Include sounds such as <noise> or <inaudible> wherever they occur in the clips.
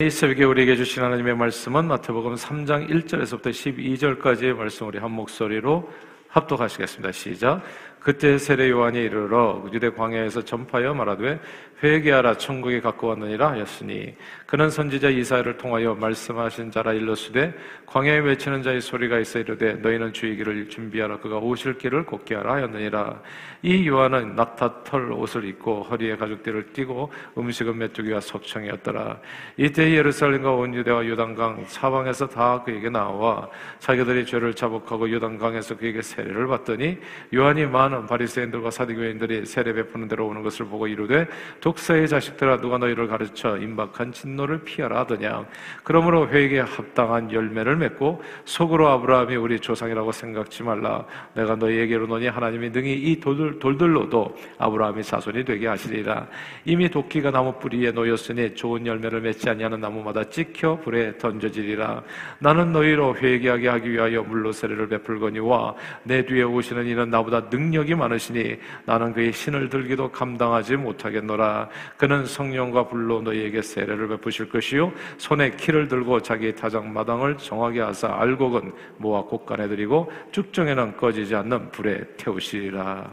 이 새벽에 우리에게 주신 하나님의 말씀은 마태복음 3장 1절에서부터 12절까지의 말씀 우리 한 목소리로 합독하시겠습니다. 시작. 그때 세례 요한이 이르러 유대 광야에서 전파하여 말하되 회개하라 천국에 가까웠느니라 하였으니 그는 선지자 이사야를 통하여 말씀하신 자라 일러스되 광야에 외치는 자의 소리가 있어 이르되 너희는 주의 길을 준비하라. 그가 오실 길을 곱게 하라 하였느니라. 이 요한은 낙타털 옷을 입고 허리에 가죽띠를 띠고 음식은 메뚜기와 석청이었더라. 이때 예루살렘과 온 유대와 요단강 사방에서 다 그에게 나와 자기들이 죄를 자복하고 요단강에서 그에게 세례를 받더니 요한이 많은 바리새인들과 사두개인들이 세례 베푸는 데로 오는 것을 보고 이르되 독사의 자식들아 누가 너희를 가르쳐 임박한 진노를 피하라 하더냐? 그러므로 회개에 합당한 열매를 맺고 속으로 아브라함이 우리 조상이라고 생각지 말라. 내가 너희에게로 노니 하나님이 능히 이 돌들, 돌들로도 아브라함이 자손이 되게 하시리라. 이미 도끼가 나무 뿌리에 놓였으니 좋은 열매를 맺지 아니하는 나무마다 찍혀 불에 던져지리라. 나는 너희로 회개하게 하기 위하여 물로 세례를 베풀거니와 내 뒤에 오시는 이는 나보다 능력이 많으시니 나는 그의 신을 들기도 감당하지 못하겠노라 그는 성령과 불로 너희에게 세례를 베푸실 것이요 손에 키를 들고 자기 타작 마당을 정하게 하사 알곡은 모아 곳간에 드리고 쭉정에는 꺼지지 않는 불에 태우시리라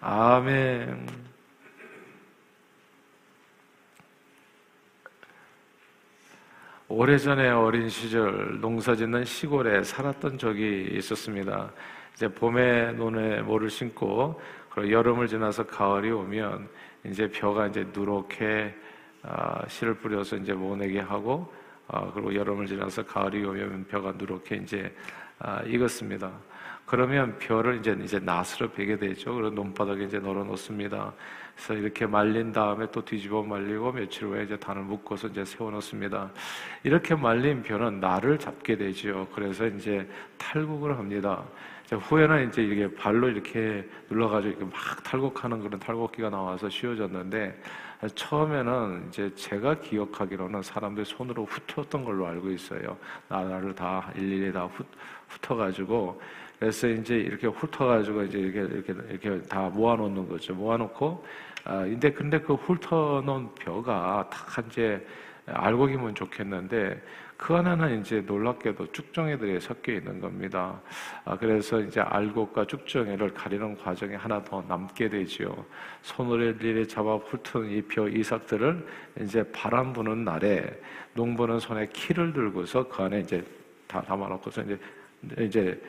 아멘. 오래전에 어린 시절 농사 짓는 시골에 살았던 적이 있었습니다. 이제 봄에 논에 모를 심고 그리고 여름을 지나서 가을이 오면 이제 벼가 이제 누렇게 아, 씨를 뿌려서 이제 모내게 하고 아, 그리고 여름을 지나서 가을이 오면 벼가 누렇게 이제 아, 익었습니다. 그러면 벼를 이제 이제 낫으로 베게 되죠. 그리고 논바닥에 이제 널어 놓습니다. 그래서 이렇게 말린 다음에 또 뒤집어 말리고 며칠 후에 이제 단을 묶어서 이제 세워 놓습니다. 이렇게 말린 벼는 날을 잡게 되죠. 그래서 이제 탈곡을 합니다. 후에는 이제 이게 발로 이렇게 눌러가지고 이렇게 막 탈곡하는 그런 탈곡기가 나와서 쉬워졌는데 처음에는 이제 제가 기억하기로는 사람들이 손으로 훑었던 걸로 알고 있어요. 나라를 다 일일이 다 훑, 훑어가지고 그래서 이제 이렇게 훑어가지고 이제 이렇게 이렇게 이렇게 다 모아놓는 거죠. 모아놓고 아 근데 근데 그 훑어놓은 벼가 딱 이제 알곡이면 좋겠는데 그 안에는 이제 놀랍게도 쭉정이들이 섞여 있는 겁니다. 아, 그래서 이제 알곡과 쭉정이를 가리는 과정이 하나 더 남게 되지요. 손으로 일일이 잡아 훑은 이벼 이삭들을 이제 바람 부는 날에 농부는 손에 키를 들고서 그 안에 이제 다 담아놓고서 이제 이제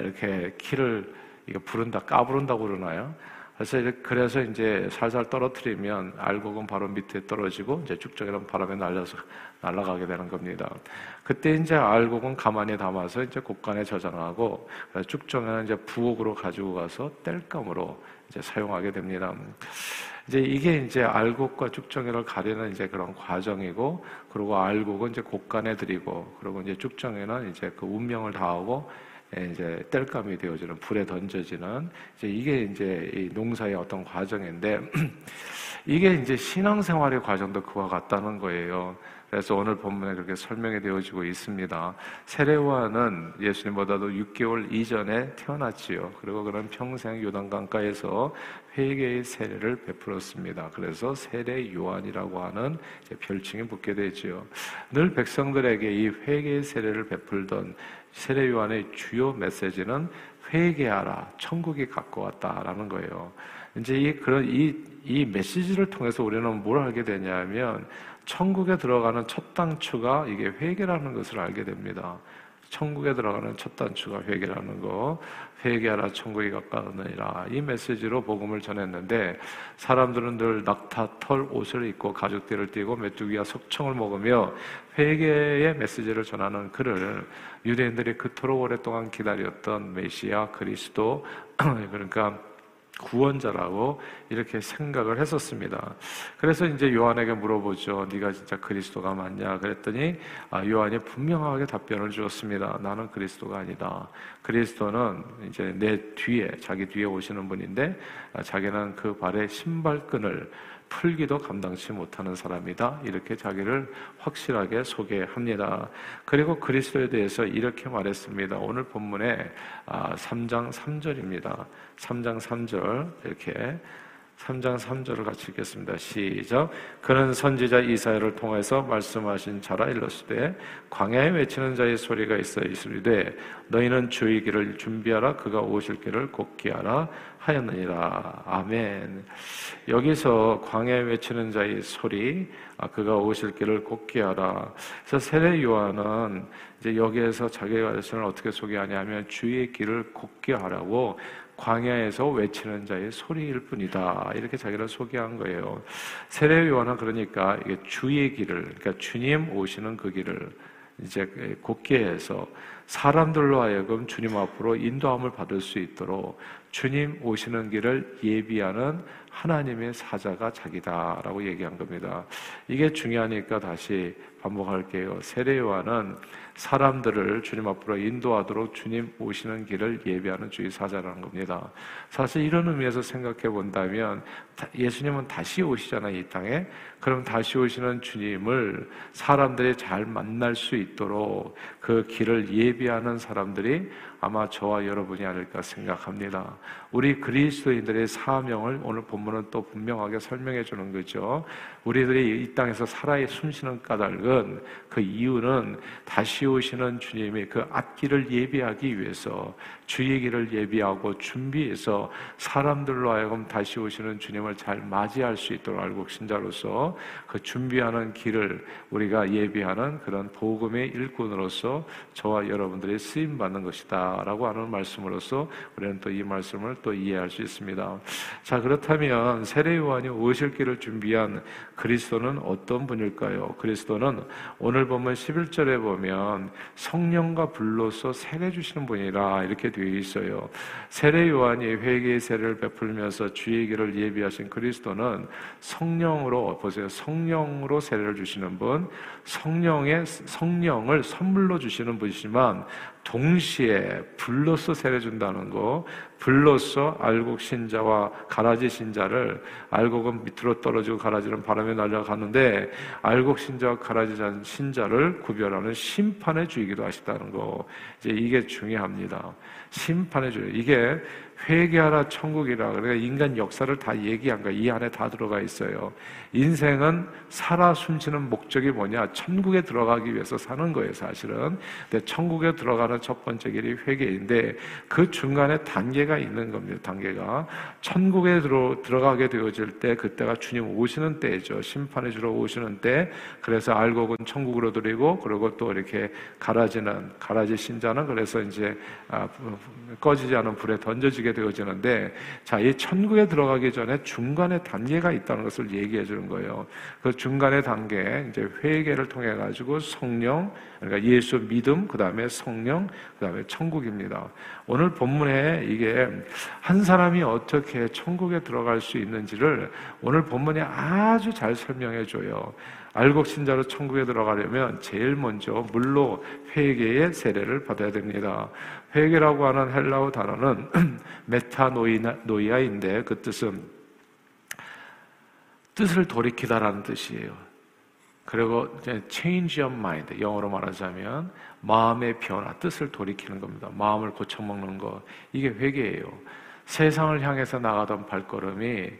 이렇게 키를 이거 부른다 까부른다고 그러나요? 그래서 그래서 이제 살살 떨어뜨리면 알곡은 바로 밑에 떨어지고 이제 쭉정이는 바람에 날려서 날아가게 되는 겁니다. 그때 이제 알곡은 가만히 담아서 이제 곡간에 저장하고 쭉정이는 이제 부엌으로 가지고 가서 땔감으로 이제 사용하게 됩니다. 이제 이게 이제 알곡과 쭉정이를 가리는 이제 그런 과정이고, 그리고 알곡은 이제 곡간에 들이고, 그리고 이제 쭉정이는 이제 그 운명을 다하고 예, 이제 뗄감이 되어지는 불에 던져지는 이제 이게 이제 이 농사의 어떤 과정인데 <clears throat> 이게 이제 신앙생활의 과정도 그와 같다는 거예요. 그래서 오늘 본문에 그렇게 설명이 되어지고 있습니다. 세례와는 예수님보다도 6개월 이전에 태어났지요. 그리고 그는 평생 요단강가에서 회개의 세례를 베풀었습니다. 그래서 세례 요한이라고 하는 별칭이 붙게 되지요. 늘 백성들에게 이 회개의 세례를 베풀던 세례 요한의 주요 메시지는 회개하라, 천국이 가까웠다라는 거예요. 이제 이 그런 이, 이 메시지를 통해서 우리는 뭘 알게 되냐면 천국에 들어가는 첫 단추가 이게 회개라는 것을 알게 됩니다. 천국에 들어가는 첫 단추가 회개라는 거, 회개하라 천국이 가까우니라. 이 메시지로 복음을 전했는데 사람들은 늘 낙타 털 옷을 입고 가죽띠를 띠고 메뚜기와 석청을 먹으며 회개의 메시지를 전하는 그를 유대인들이 그토록 오랫동안 기다렸던 메시아 그리스도. <clears throat> 그러니까 구원자라고 이렇게 생각을 했었습니다. 그래서 이제 요한에게 물어보죠. 네가 진짜 그리스도가 맞냐? 그랬더니 아, 요한이 분명하게 답변을 주었습니다. 나는 그리스도가 아니다. 그리스도는 이제 내 뒤에 자기 뒤에 오시는 분인데 아, 자기는 그 발에 신발끈을 풀기도 감당치 못하는 사람이다. 이렇게 자기를 확실하게 소개합니다. 그리고 그리스도에 대해서 이렇게 말했습니다. 오늘 본문에 3장 아, 3절입니다. 3장 3절 이렇게 3장 3절을 같이 읽겠습니다. 시작. 그는 선지자 이사야를 통해서 말씀하신 자라 일렀으되 광야에 외치는 자의 소리가 있어 있으되 너희는 주의 길을 준비하라 그가 오실 길을 곱게 하라 하였느니라. 아멘. 여기서 광야에 외치는 자의 소리, 아, 그가 오실 길을 곱게 하라. 그래서 세례 요한은 이제 여기에서 자기가 자신을 어떻게 소개하냐면 주의 길을 곱게 하라고 광야에서 외치는 자의 소리일 뿐이다. 이렇게 자기를 소개한 거예요. 세례 요한은 그러니까 이게 주의 길을, 그러니까 주님 오시는 그 길을 이제 곱게 해서 사람들로 하여금 주님 앞으로 인도함을 받을 수 있도록 주님 오시는 길을 예비하는 하나님의 사자가 자기다라고 얘기한 겁니다. 이게 중요하니까 다시 반복할게요. 세례 요한은 사람들을 주님 앞으로 인도하도록 주님 오시는 길을 예비하는 주의 사자라는 겁니다. 사실 이런 의미에서 생각해 본다면 예수님은 다시 오시잖아요, 이 땅에. 그럼 다시 오시는 주님을 사람들이 잘 만날 수 있도록 그 길을 예비하는 사람들이 아마 저와 여러분이 아닐까 생각합니다. 우리 그리스도인들의 사명을 오늘 본문은 또 분명하게 설명해 주는 거죠. 우리들이 이 땅에서 살아 숨쉬는 까닭은 그 이유는 다시 오시는 주님의 그 앞길을 예비하기 위해서 주의 길을 예비하고 준비해서 사람들로 하여금 다시 오시는 주님을 잘 맞이할 수 있도록 알고 신자로서 그 준비하는 길을 우리가 예비하는 그런 복음의 일꾼으로서 저와 여러분들이 쓰임 받는 것이다라고 하는 말씀으로서 우리는 또 이 말씀을 또 이해할 수 있습니다. 자 그렇다면 세례 요한이 오실 길을 준비한 그리스도는 어떤 분일까요? 그리스도는 오늘 보면 11절에 보면 성령과 불로서 세례 주시는 분이라 이렇게 되어 있어요. 세례 요한이 회개의 세례를 베풀면서 주의 길을 예비하신 그리스도는 성령으로 보세요. 성령으로 세례를 주시는 분, 성령의 성령을 선물로 주시는 분이지만 동시에 불로서 세례 준다는 거, 불로서 알곡 신자와 가라지 신자를 알곡은 밑으로 떨어지고 가라지는 바람에 날아가는데 알곡 신자와 가라지 신자를 구별하는 심판의 주이기도 하시다는 거. 이제 이게 중요합니다. 심판의 주. 이게 회개하라 천국이라 그러니까 인간 역사를 다 얘기한 거야. 이 안에 다 들어가 있어요. 인생은 살아 숨쉬는 목적이 뭐냐? 천국에 들어가기 위해서 사는 거예요, 사실은. 근데 천국에 들어가는 첫 번째 길이 회개인데 그 중간에 단계가 있는 겁니다. 단계가 천국에 들어 들어가게 되어질 때 그때가 주님 오시는 때죠. 심판에 주러 오시는 때. 그래서 알곡은 천국으로 드리고 그리고 또 이렇게 가라지는 가라지 신자는 그래서 이제 아, 꺼지지 않은 불에 던져지게 되어지는데 자, 이 천국에 들어가기 전에 중간에 단계가 있다는 것을 얘기해 주는 거예요. 그 중간의 단계 이제 회개를 통해 가지고 성령 그러니까 예수 믿음 그다음에 성령 그다음에 천국입니다. 오늘 본문에 이게 한 사람이 어떻게 천국에 들어갈 수 있는지를 오늘 본문에 아주 잘 설명해 줘요. 알곡 신자로 천국에 들어가려면 제일 먼저 물로 회개의 세례를 받아야 됩니다. 회개라고 하는 헬라어 단어는 <clears throat> 메타노이아인데 그 뜻은 뜻을 돌이키다라는 뜻이에요. 그리고 change of mind 영어로 말하자면 마음의 변화, 뜻을 돌이키는 겁니다. 마음을 고쳐먹는 거 이게 회개예요. 세상을 향해서 나가던 발걸음이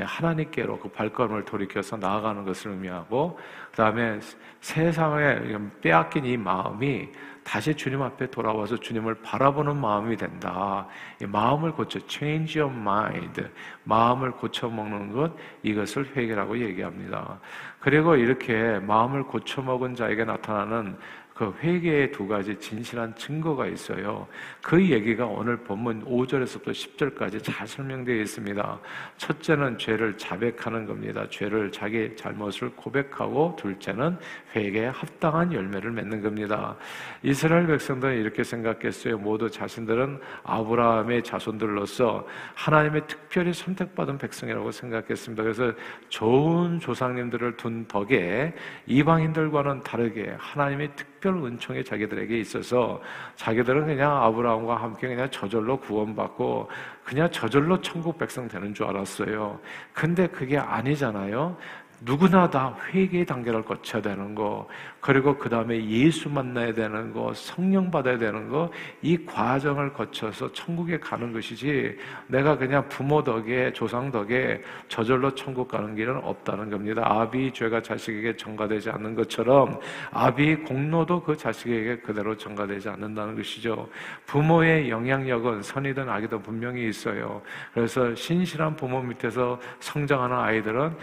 하나님께로 그 발걸음을 돌이켜서 나아가는 것을 의미하고 그 다음에 세상에 빼앗긴 이 마음이 다시 주님 앞에 돌아와서 주님을 바라보는 마음이 된다. 이 마음을 고쳐 change your mind 마음을 고쳐 먹는 것 이것을 회개라고 얘기합니다. 그리고 이렇게 마음을 고쳐 먹은 자에게 나타나는 그 회개의 두 가지 진실한 증거가 있어요. 그 얘기가 오늘 본문 5절에서부터 10절까지 잘 설명되어 있습니다. 첫째는 죄를 자백하는 겁니다. 죄를 자기 잘못을 고백하고 둘째는 회개에 합당한 열매를 맺는 겁니다. 이스라엘 백성들은 이렇게 생각했어요. 모두 자신들은 아브라함의 자손들로서 하나님의 특별히 선택받은 백성이라고 생각했습니다. 그래서 좋은 조상님들을 둔 덕에 이방인들과는 다르게 하나님의 특 특별 은총이 자기들에게 있어서 자기들은 그냥 아브라함과 함께 그냥 저절로 구원받고 그냥 저절로 천국 백성 되는 줄 알았어요. 근데 그게 아니잖아요. 누구나 다 회개의 단계를 거쳐야 되는 거, 그리고 그 다음에 예수 만나야 되는 거, 성령 받아야 되는 거, 이 과정을 거쳐서 천국에 가는 것이지, 내가 그냥 부모 덕에, 조상 덕에 저절로 천국 가는 길은 없다는 겁니다. 아비 죄가 자식에게 전가되지 않는 것처럼, 아비 공로도 그 자식에게 그대로 전가되지 않는다는 것이죠. 부모의 영향력은 선이든 악이든 분명히 있어요. 그래서 신실한 부모 밑에서 성장하는 아이들은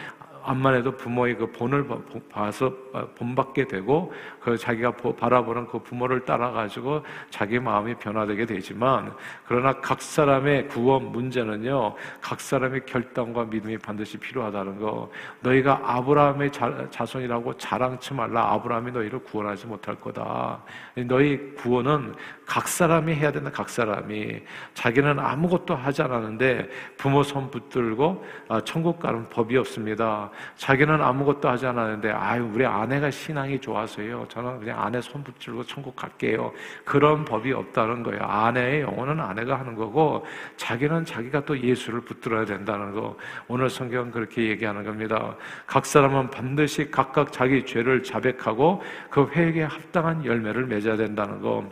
암만 해도 부모의 그 본을 봐서 어, 본받게 되고 그 자기가 바라보는 그 부모를 따라 가지고 자기 마음이 변화되게 되지만 그러나 각 사람의 구원 문제는요 각 사람의 결단과 믿음이 반드시 필요하다는 거. 너희가 아브라함의 자, 손이라고 자랑치 말라 아브라함이 너희를 구원하지 못할 거다. 너희 구원은 각 사람이 해야 된다 각 사람이. 자기는 아무것도 하지 않았는데 부모 손 붙들고 아, 천국 가는 법이 없습니다 자기는 아무것도 하지 않았는데 아유 우리 아내가 신앙이 좋아서요. 저는 그냥 아내 손 붙들고 천국 갈게요. 그런 법이 없다는 거예요. 아내의 영혼은 아내가 하는 거고 자기는 자기가 또 예수를 붙들어야 된다는 거. 오늘 성경은 그렇게 얘기하는 겁니다. 각 사람은 반드시 각각 자기 죄를 자백하고 그 회개에 합당한 열매를 맺어야 된다는 거.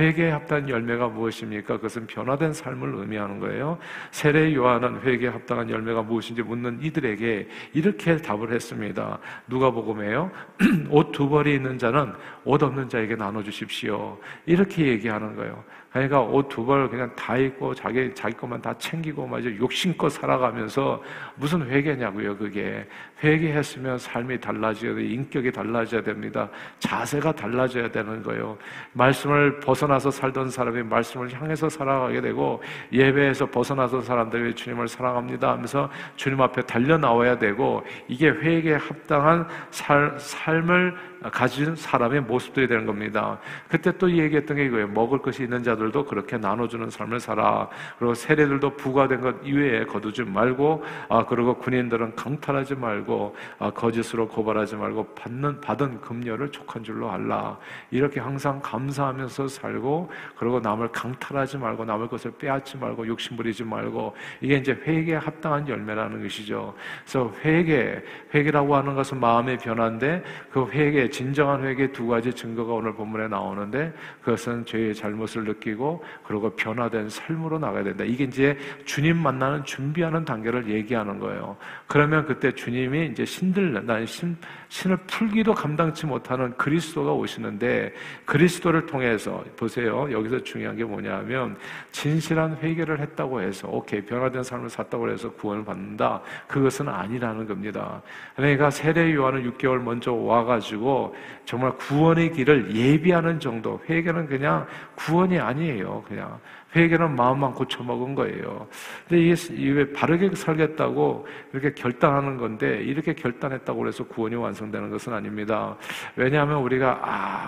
회개에 합당한 열매가 무엇입니까? 그것은 변화된 삶을 의미하는 거예요. 세례 요한은 회개에 합당한 열매가 무엇인지 묻는 이들에게 이렇게 답을 했습니다. 누가복음에요. <clears throat> 옷 두 벌이 있는 자는 옷 없는 자에게 나눠 주십시오. 이렇게 얘기하는 거예요. 그러니까 옷 두 벌 그냥 다 입고 자기 자기 것만 다 챙기고 마저 욕심껏 살아가면서 무슨 회개냐고요, 그게. 회개했으면 삶이 달라져야 돼, 인격이 달라져야 됩니다. 자세가 달라져야 되는 거예요. 말씀을 벗어나서 살던 사람이 말씀을 향해서 살아가게 되고 예배에서 벗어나서 사람들이 주님을 사랑합니다 하면서 주님 앞에 달려 나와야 되고 이게 회개에 합당한 살, 삶을 가진 사람의 모습들이 되는 겁니다. 그때 또 얘기했던 게 이거예요. 먹을 것이 있는 자들도 그렇게 나눠주는 삶을 살아. 그리고 세례들도 부과된 것 이외에 거두지 말고, 아, 그리고 군인들은 강탈하지 말고, 아, 거짓으로 고발하지 말고, 받는, 받은 금료를 촉한 줄로 알라. 이렇게 항상 감사하면서 살고, 그리고 남을 강탈하지 말고, 남의 것을 빼앗지 말고, 욕심 부리지 말고, 이게 이제 회개에 합당한 열매라는 것이죠. 그래서 회개, 회개라고 하는 것은 마음의 변화인데, 그 회개, 진정한 회개 두 가지 증거가 오늘 본문에 나오는데 그것은 죄의 잘못을 느끼고 그리고 변화된 삶으로 나가야 된다. 이게 이제 주님 만나는 준비하는 단계를 얘기하는 거예요. 그러면 그때 주님이 이제 신들 난 신, 신을 풀기도 감당치 못하는 그리스도가 오시는데 그리스도를 통해서 보세요. 여기서 중요한 게 뭐냐면 진실한 회개를 했다고 해서 오케이 변화된 삶을 샀다고 해서 구원을 받는다. 그것은 아니라는 겁니다. 그러니까 세례 요한은 6개월 먼저 와가지고 정말 구원의 길을 예비하는 정도. 회개는 그냥 구원이 아니에요. 그냥 회개는 마음만 고쳐먹은 거예요. 근데 이게 왜 바르게 살겠다고 이렇게 결단하는 건데 이렇게 결단했다고 해서 구원이 완성되는 것은 아닙니다. 왜냐하면 우리가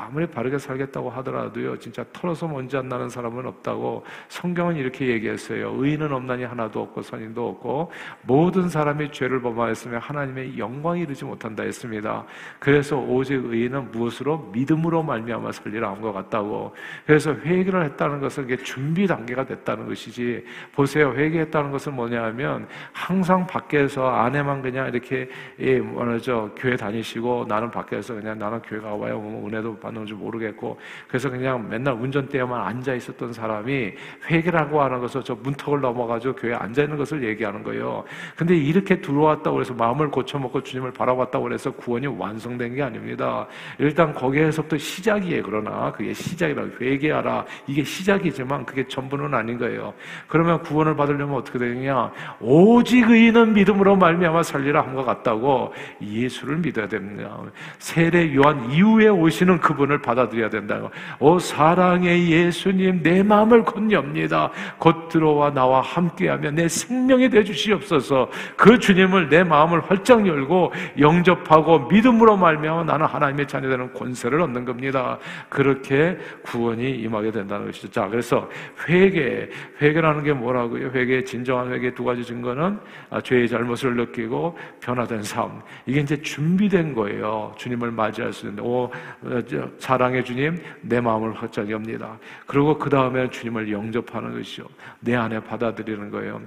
아무리 바르게 살겠다고 하더라도요, 진짜 털어서 먼지 안 나는 사람은 없다고 성경은 이렇게 얘기했어요. 의인은 없나니 하나도 없고 선인도 없고 모든 사람이 죄를 범하였으며 하나님의 영광이 이르지 못한다 했습니다. 그래서 오직 의인은 무엇으로 믿음으로 말미암아 살리라 한 것 같다고. 그래서 회개를 했다는 것은 이게 준비 단계가 됐다는 것이지. 보세요. 회개했다는 것은 뭐냐하면 항상 밖에서 안에만 그냥 이렇게 예, 뭐죠. 교회 다니시고 나는 밖에서 그냥 나는 교회 가봐야 뭐 은혜도 받는 줄 모르겠고. 그래서 그냥 맨날 운전대에만 앉아 있었던 사람이 회개라고 하는 것을 저 문턱을 넘어가지고 교회에 앉아 있는 것을 얘기하는 거예요. 근데 이렇게 들어왔다고 해서 마음을 고쳐먹고 주님을 바라봤다고 해서 구원이 완성된 게 아닙니다. 일단 거기에서부터 시작이에요. 그러나 그게 시작이라 회개하라. 이게 시작이지만 그게 전 전부는 아닌 거예요. 그러면 구원을 받으려면 어떻게 되느냐? 오직 의인은 믿음으로 말미암아 살리라 한것 같다고 예수를 믿어야 됩니다. 세례 요한 이후에 오시는 그분을 받아들여야 된다고. 오 사랑의 예수님 내 마음을 건엽니다. 곧 들어와 나와 함께하면 내 생명이 되 주시옵소서. 그 주님을 내 마음을 활짝 열고 영접하고 믿음으로 말미암아 나는 하나님의 자녀 되는 권세를 얻는 겁니다. 그렇게 구원이 임하게 된다는 것이죠. 자, 그래서 회 개, 회개라는 게 뭐라고요? 회개의 진정한 회개 두 가지 증거는 아, 죄의 잘못을 느끼고 변화된 삶. 이게 이제 준비된 거예요. 주님을 맞이할 수 있는데, 오, 어, 사랑의 주님, 내 마음을 확장 엽니다. 그리고 그 다음에 주님을 영접하는 것이죠. 내 안에 받아들이는 거예요.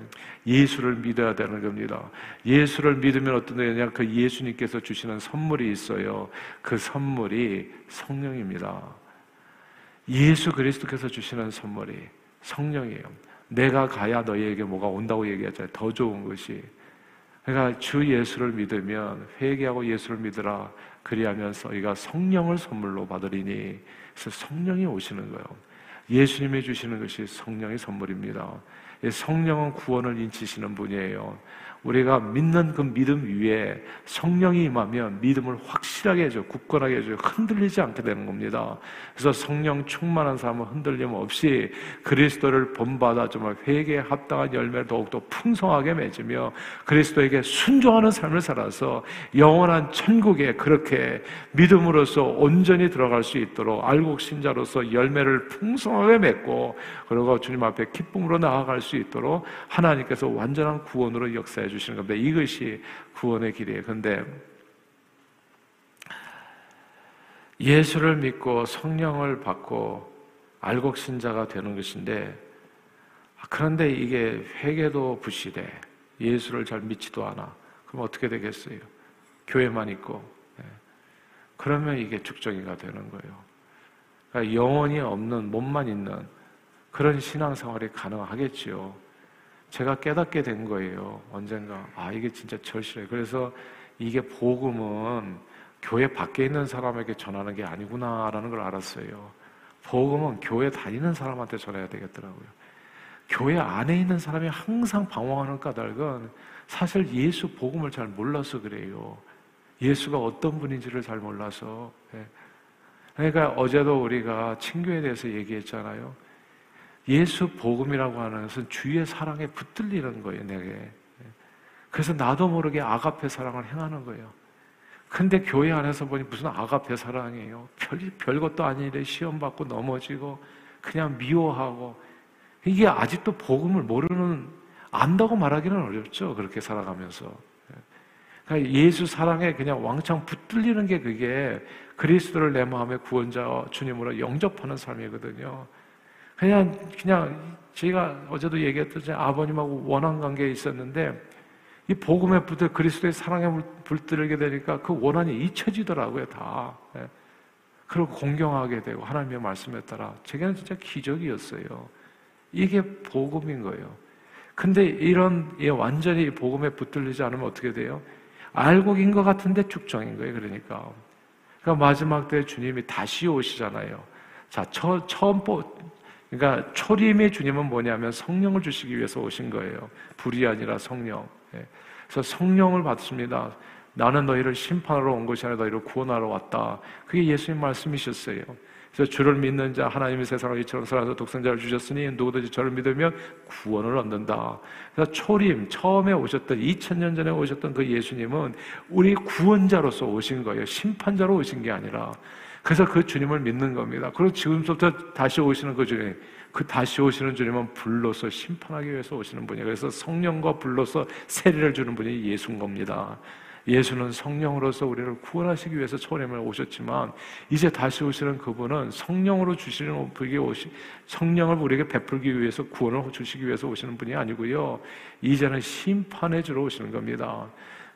예수를 믿어야 되는 겁니다. 예수를 믿으면 어떤 거냐? 그 예수님께서 주시는 선물이 있어요. 그 선물이 성령입니다. 예수 그리스도께서 주시는 선물이 성령이에요. 내가 가야 너희에게 뭐가 온다고 얘기하잖아요. 더 좋은 것이. 그러니까 주 예수를 믿으면 회개하고 예수를 믿으라. 그리하면서 이가 성령을 선물로 받으리니 그래서 성령이 오시는 거예요. 예수님이 주시는 것이 성령의 선물입니다. 성령은 구원을 인치시는 분이에요. 우리가 믿는 그 믿음 위에 성령이 임하면 믿음을 확실하게 해줘, 굳건하게 해줘, 흔들리지 않게 되는 겁니다. 그래서 성령 충만한 사람은 흔들림 없이 그리스도를 본받아 정말 회개에 합당한 열매를 더욱더 풍성하게 맺으며 그리스도에게 순종하는 삶을 살아서 영원한 천국에 그렇게 믿음으로써 온전히 들어갈 수 있도록 알곡 신자로서 열매를 풍성하게 맺고 그리고 주님 앞에 기쁨으로 나아갈 수 있도록 하나님께서 완전한 구원으로 역사해 주시는 겁니다. 이것이 구원의 길이에요. 근데 예수를 믿고 성령을 받고 알곡 신자가 되는 것인데 그런데 이게 회개도 부실해. 예수를 잘 믿지도 않아. 그럼 어떻게 되겠어요? 교회만 있고. 네. 그러면 이게 죽정이가 되는 거예요. 그러니까 영혼이 없는 몸만 있는 그런 신앙생활이 가능하겠지요. 제가 깨닫게 된 거예요. 언젠가. 아, 이게 진짜 절실해. 그래서 이게 복음은 교회 밖에 있는 사람에게 전하는 게 아니구나라는 걸 알았어요. 복음은 교회 다니는 사람한테 전해야 되겠더라고요. 교회 안에 있는 사람이 항상 방황하는 까닭은 사실 예수 복음을 잘 몰라서 그래요. 예수가 어떤 분인지를 잘 몰라서. 예. 그러니까 어제도 우리가 친교에 대해서 얘기했잖아요. 예수 복음이라고 하는 것은 주의 사랑에 붙들리는 거예요, 내게. 그래서 나도 모르게 아가페 사랑을 행하는 거예요. 근데 교회 안에서 보니 무슨 아가페 사랑이에요. 별, 별것도 아니래 시험 받고 넘어지고 그냥 미워하고 이게 아직도 복음을 모르는 안다고 말하기는 어렵죠. 그렇게 살아가면서. 그러니까 예수 사랑에 그냥 왕창 붙들리는 게 그게 그리스도를 내 마음의 구원자 주님으로 영접하는 삶이거든요. 그냥 그냥 제가 어제도 얘기했듯이 아버님하고 원한 관계에 있었는데 이 복음의 불들 그리스도의 사랑에 불들게 되니까 그 원한이 잊혀지더라고요 다. 예. 그리고 공경하게 되고 하나님의 말씀에 따라 제게는 진짜 기적이었어요. 이게 복음인 거예요. 근데 이런 예, 완전히 복음에 붙들리지 않으면 어떻게 돼요? 알곡인 것 같은데 축정인 거예요. 그러니까. 그러니까 마지막 때 주님이 다시 오시잖아요. 자, 처, 처음 그러니까 초림의 주님은 뭐냐면 성령을 주시기 위해서 오신 거예요. 불이 아니라 성령. 예. 그래서 성령을 받습니다. 나는 너희를 심판하러 온 것이 아니라 너희를 구원하러 왔다. 그게 예수님 말씀이셨어요. 그래서 주를 믿는 자 하나님의 세상을 이처럼 살아서 독생자를 주셨으니 누구든지 저를 믿으면 구원을 얻는다. 그래서 초림 처음에 오셨던 2000년 전에 오셨던 그 예수님은 우리 구원자로서 오신 거예요. 심판자로 오신 게 아니라 그래서 그 주님을 믿는 겁니다. 그리고 지금부터 다시 오시는 그 주님, 그 다시 오시는 주님은 불로서 심판하기 위해서 오시는 분이에요. 그래서 성령과 불로서 세례를 주는 분이 예수인 겁니다. 예수는 성령으로서 우리를 구원하시기 위해서 초림에 오셨지만 이제 다시 오시는 그분은 성령으로 주시는 분에게 오시 성령을 우리에게 베풀기 위해서 구원을 주시기 위해서 오시는 분이 아니고요. 이제는 심판해 주러 오시는 겁니다.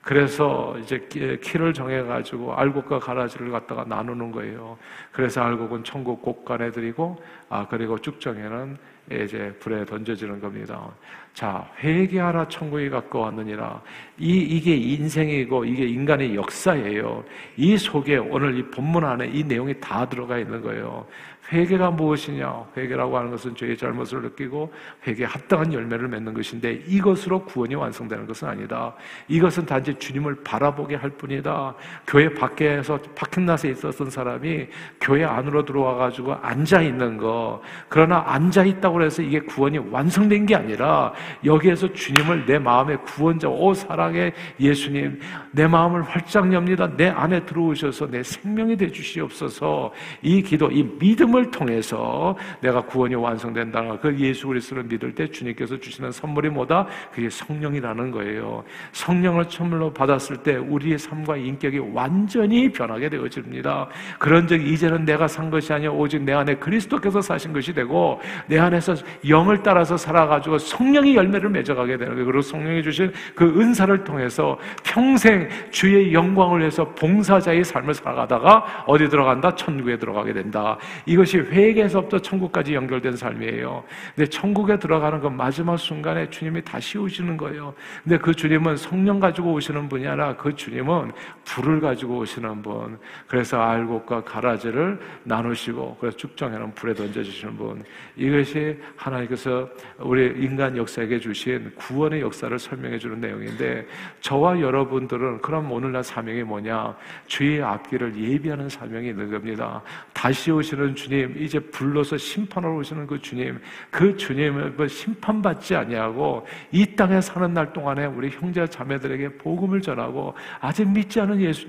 그래서 이제 키를 정해가지고 알곡과 가라지를 갖다가 나누는 거예요. 그래서 알곡은 천국 곳간에 드리고, 아, 그리고 쭉정에는 이제 불에 던져지는 겁니다. 자, 회개하라 천국이 가까웠느니라. 이, 이게 인생이고 이게 인간의 역사예요. 이 속에 오늘 이 본문 안에 이 내용이 다 들어가 있는 거예요. 회개가 무엇이냐? 회개라고 하는 것은 죄의 잘못을 느끼고 회개에 합당한 열매를 맺는 것인데 이것으로 구원이 완성되는 것은 아니다. 이것은 단지 주님을 바라보게 할 뿐이다. 교회 밖에서 파킹낫에 있었던 사람이 교회 안으로 들어와 가지고 앉아 있는 거. 그러나 앉아 있다고 해서 이게 구원이 완성된 게 아니라 여기에서 주님을 내 마음의 구원자, 오 사랑의 예수님, 내 마음을 활짝 엽니다. 내 안에 들어오셔서 내 생명이 되 주시옵소서. 이 기도, 이 믿음을 통해서 내가 구원이 완성된다. 그 예수 그리스도를 믿을 때 주님께서 주시는 선물이 뭐다? 그게 성령이라는 거예요. 성령을 선물로 받았을 때 우리의 삶과 인격이 완전히 변하게 되어집니다. 그런 적 이제는 내가 산 것이 아니라 오직 내 안에 그리스도께서 사신 것이 되고 내 안에서 영을 따라서 살아가지고 성령이 열매를 맺어가게 되는 거예요. 그리고 성령이 주신 그 은사를 통해서 평생 주의 영광을 위해서 봉사자의 삶을 살아가다가 어디 들어간다? 천국에 들어가게 된다. 이것이 회개에서부터 천국까지 연결된 삶이에요. 근데 천국에 들어가는 그 마지막 순간에 주님이 다시 오시는 거예요. 근데 그 주님은 성령 가지고 오시는 분이 아니라 그 주님은 불을 가지고 오시는 분. 그래서 알곡과 가라지를 나누시고 그래서 축정해놓은 불에 던져주시는 분. 이것이 하나님께서 우리 인간 역사에게 주신 구원의 역사를 설명해 주는 내용인데 저와 여러분들은 그럼 오늘날 사명이 뭐냐? 주의 앞길을 예비하는 사명이 있는 겁니다. 다시 오시는 주님, 이제 불러서 심판하러 오시는 그 주님, 그 주님을 뭐 심판받지 아니하고 이 땅에 사는 날 동안에 우리 형제 자매들에게 복음을 전하고 아직 믿지 않은 예수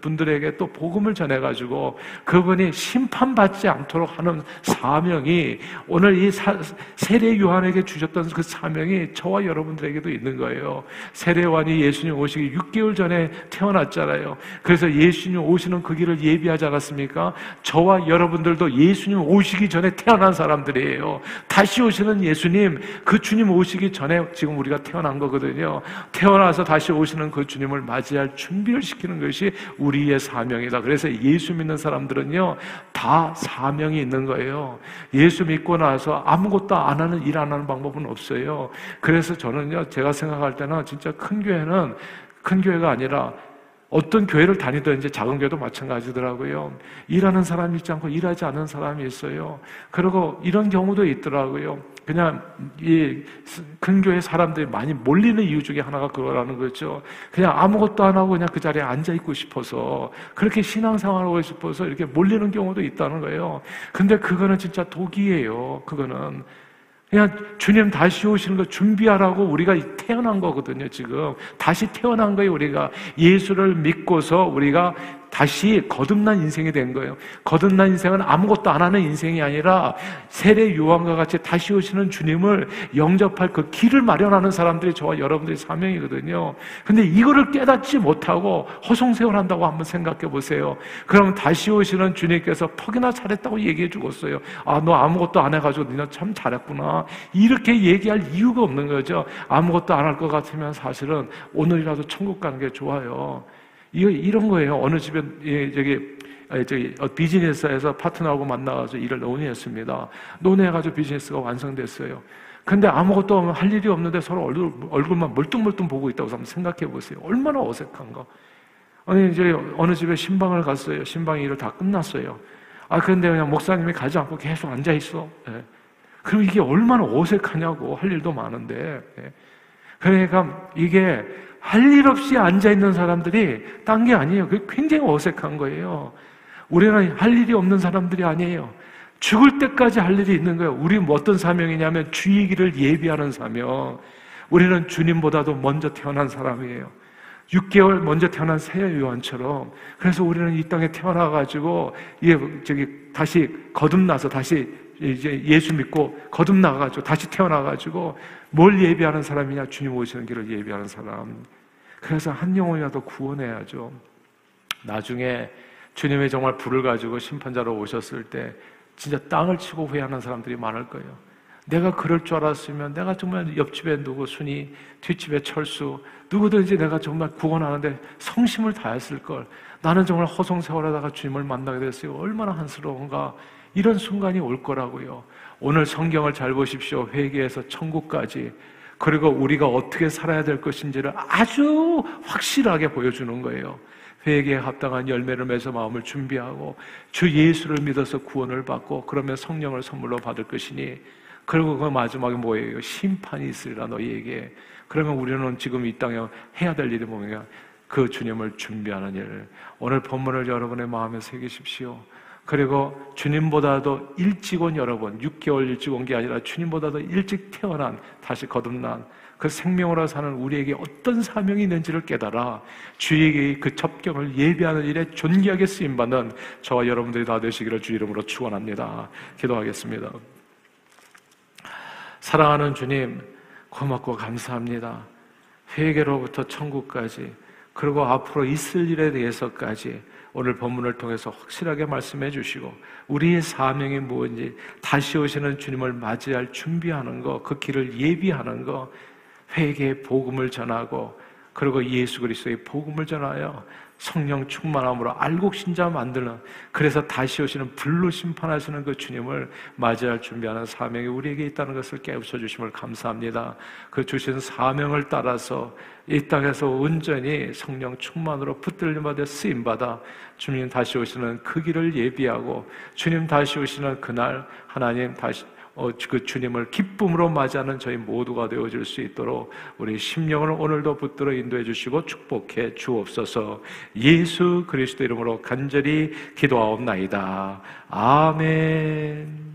분들에게 또 복음을 전해 가지고 그분이 심판받지 않도록 하는 사명이 오늘 이 세례 요한에게 주셨던 그 사명이 저와 여러분들에게도 있는 거예요. 세례 요한이 예수님 오시기 6개월 전에 태어났잖아요. 그래서 예수님 오시는 그 길을 예비하지 않았습니까? 저와 여러분들 도 예수님 오시기 전에 태어난 사람들이에요. 다시 오시는 예수님, 그 주님 오시기 전에 지금 우리가 태어난 거거든요. 태어나서 다시 오시는 그 주님을 맞이할 준비를 시키는 것이 우리의 사명이다. 그래서 예수 믿는 사람들은요, 다 사명이 있는 거예요. 예수 믿고 나서 아무것도 안 하는 일 안 하는 방법은 없어요. 그래서 저는요, 제가 생각할 때는 진짜 큰 교회는 큰 교회가 아니라 어떤 교회를 다니든지 작은 교회도 마찬가지더라고요. 일하는 사람이 있지 않고 일하지 않는 사람이 있어요. 그리고 이런 경우도 있더라고요. 그냥 이큰 교회 사람들이 많이 몰리는 이유 중에 하나가 그거라는 거죠. 그냥 아무것도 안 하고 그냥 그 자리에 앉아 있고 싶어서 그렇게 신앙생활 하고 싶어서 이렇게 몰리는 경우도 있다는 거예요. 근데 그거는 진짜 독이에요. 그거는 그냥 주님 다시 오시는 거 준비하라고 우리가 태어난 거거든요, 지금. 다시 태어난 거예요, 우리가. 예수를 믿고서 우리가 다시 거듭난 인생이 된 거예요. 거듭난 인생은 아무것도 안 하는 인생이 아니라 세례 요한과 같이 다시 오시는 주님을 영접할 그 길을 마련하는 사람들이 저와 여러분들의 사명이거든요. 근데 이거를 깨닫지 못하고 허송세월한다고 한번 생각해 보세요. 그러면 다시 오시는 주님께서 퍽이나 잘했다고 얘기해 주었어요. 아, 너 아무것도 안 해가지고 너는 참 잘했구나. 이렇게 얘기할 이유가 없는 거죠. 아무것도 안 할 것 같으면 사실은 오늘이라도 천국 가는 게 좋아요. 이거 이런 거예요. 어느 집에 예, 저기 저기 어, 비즈니스에서 파트너하고 만나가지고 일을 논의했습니다. 논의해가지고 비즈니스가 완성됐어요. 근데 아무것도 할 일이 없는데 서로 얼굴, 얼굴만 멀뚱멀뚱 보고 있다고 한번 생각해 보세요. 얼마나 어색한가. 아니, 이제 어느 집에 신방을 갔어요. 신방 일을 다 끝났어요. 아, 근데 그냥 목사님이 가지 않고 계속 앉아 있어. 예. 그럼 이게 얼마나 어색하냐고 할 일도 많은데. 예. 그러니까 이게 할 일 없이 앉아있는 사람들이 딴 게 아니에요. 그게 굉장히 어색한 거예요. 우리는 할 일이 없는 사람들이 아니에요. 죽을 때까지 할 일이 있는 거예요. 우리 뭐 어떤 사명이냐면 주의 길을 예비하는 사명. 우리는 주님보다도 먼저 태어난 사람이에요. 6개월 먼저 태어난 새 요한처럼. 그래서 우리는 이 땅에 태어나 가지고, 예, 저기, 다시 거듭나서 다시 이제 예수 믿고 거듭나가지고 다시 태어나가지고 뭘 예비하는 사람이냐? 주님 오시는 길을 예비하는 사람. 그래서 한 영혼이라도 구원해야죠. 나중에 주님의 정말 불을 가지고 심판자로 오셨을 때 진짜 땅을 치고 후회하는 사람들이 많을 거예요. 내가 그럴 줄 알았으면 내가 정말 옆집에 누구 순이, 뒷집에 철수, 누구든지 내가 정말 구원하는데 성심을 다했을 걸. 나는 정말 허송세월하다가 주님을 만나게 됐어요. 얼마나 한스러운가. 이런 순간이 올 거라고요. 오늘 성경을 잘 보십시오. 회개에서 천국까지. 그리고 우리가 어떻게 살아야 될 것인지를 아주 확실하게 보여주는 거예요. 회개에 합당한 열매를 맺어 마음을 준비하고 주 예수를 믿어서 구원을 받고 그러면 성령을 선물로 받을 것이니 그리고 그 마지막에 뭐예요? 심판이 있으리라 너희에게. 그러면 우리는 지금 이 땅에 해야 될 일이 뭐냐? 그 주님을 준비하는 일. 오늘 본문을 여러분의 마음에 새기십시오. 그리고 주님보다도 일찍 온 여러분, 6개월 일찍 온 게 아니라 주님보다도 일찍 태어난, 다시 거듭난 그 생명으로 사는 우리에게 어떤 사명이 있는지를 깨달아 주에게 그 접경을 예비하는 일에 존귀하게 쓰임받는 저와 여러분들이 다 되시기를 주 이름으로 축원합니다. 기도하겠습니다. 사랑하는 주님, 고맙고 감사합니다. 회개로부터 천국까지 그리고 앞으로 있을 일에 대해서까지 오늘 본문을 통해서 확실하게 말씀해 주시고 우리의 사명이 무엇인지 다시 오시는 주님을 맞이할 준비하는 것, 그 길을 예비하는 것, 회개의 복음을 전하고 그리고 예수 그리스도의 복음을 전하여 성령 충만함으로 알곡 신자 만드는 그래서 다시 오시는 불로 심판하시는 그 주님을 맞이할 준비하는 사명이 우리에게 있다는 것을 깨우쳐 주심을 감사합니다. 그 주신 사명을 따라서 이 땅에서 온전히 성령 충만으로 붙들림 받아 쓰임 받아 주님 다시 오시는 그 길을 예비하고 주님 다시 오시는 그날 하나님 다시 어, 그 주님을 기쁨으로 맞이하는 저희 모두가 되어질 수 있도록 우리 심령을 오늘도 붙들어 인도해 주시고 축복해 주옵소서 예수 그리스도 이름으로 간절히 기도하옵나이다. 아멘.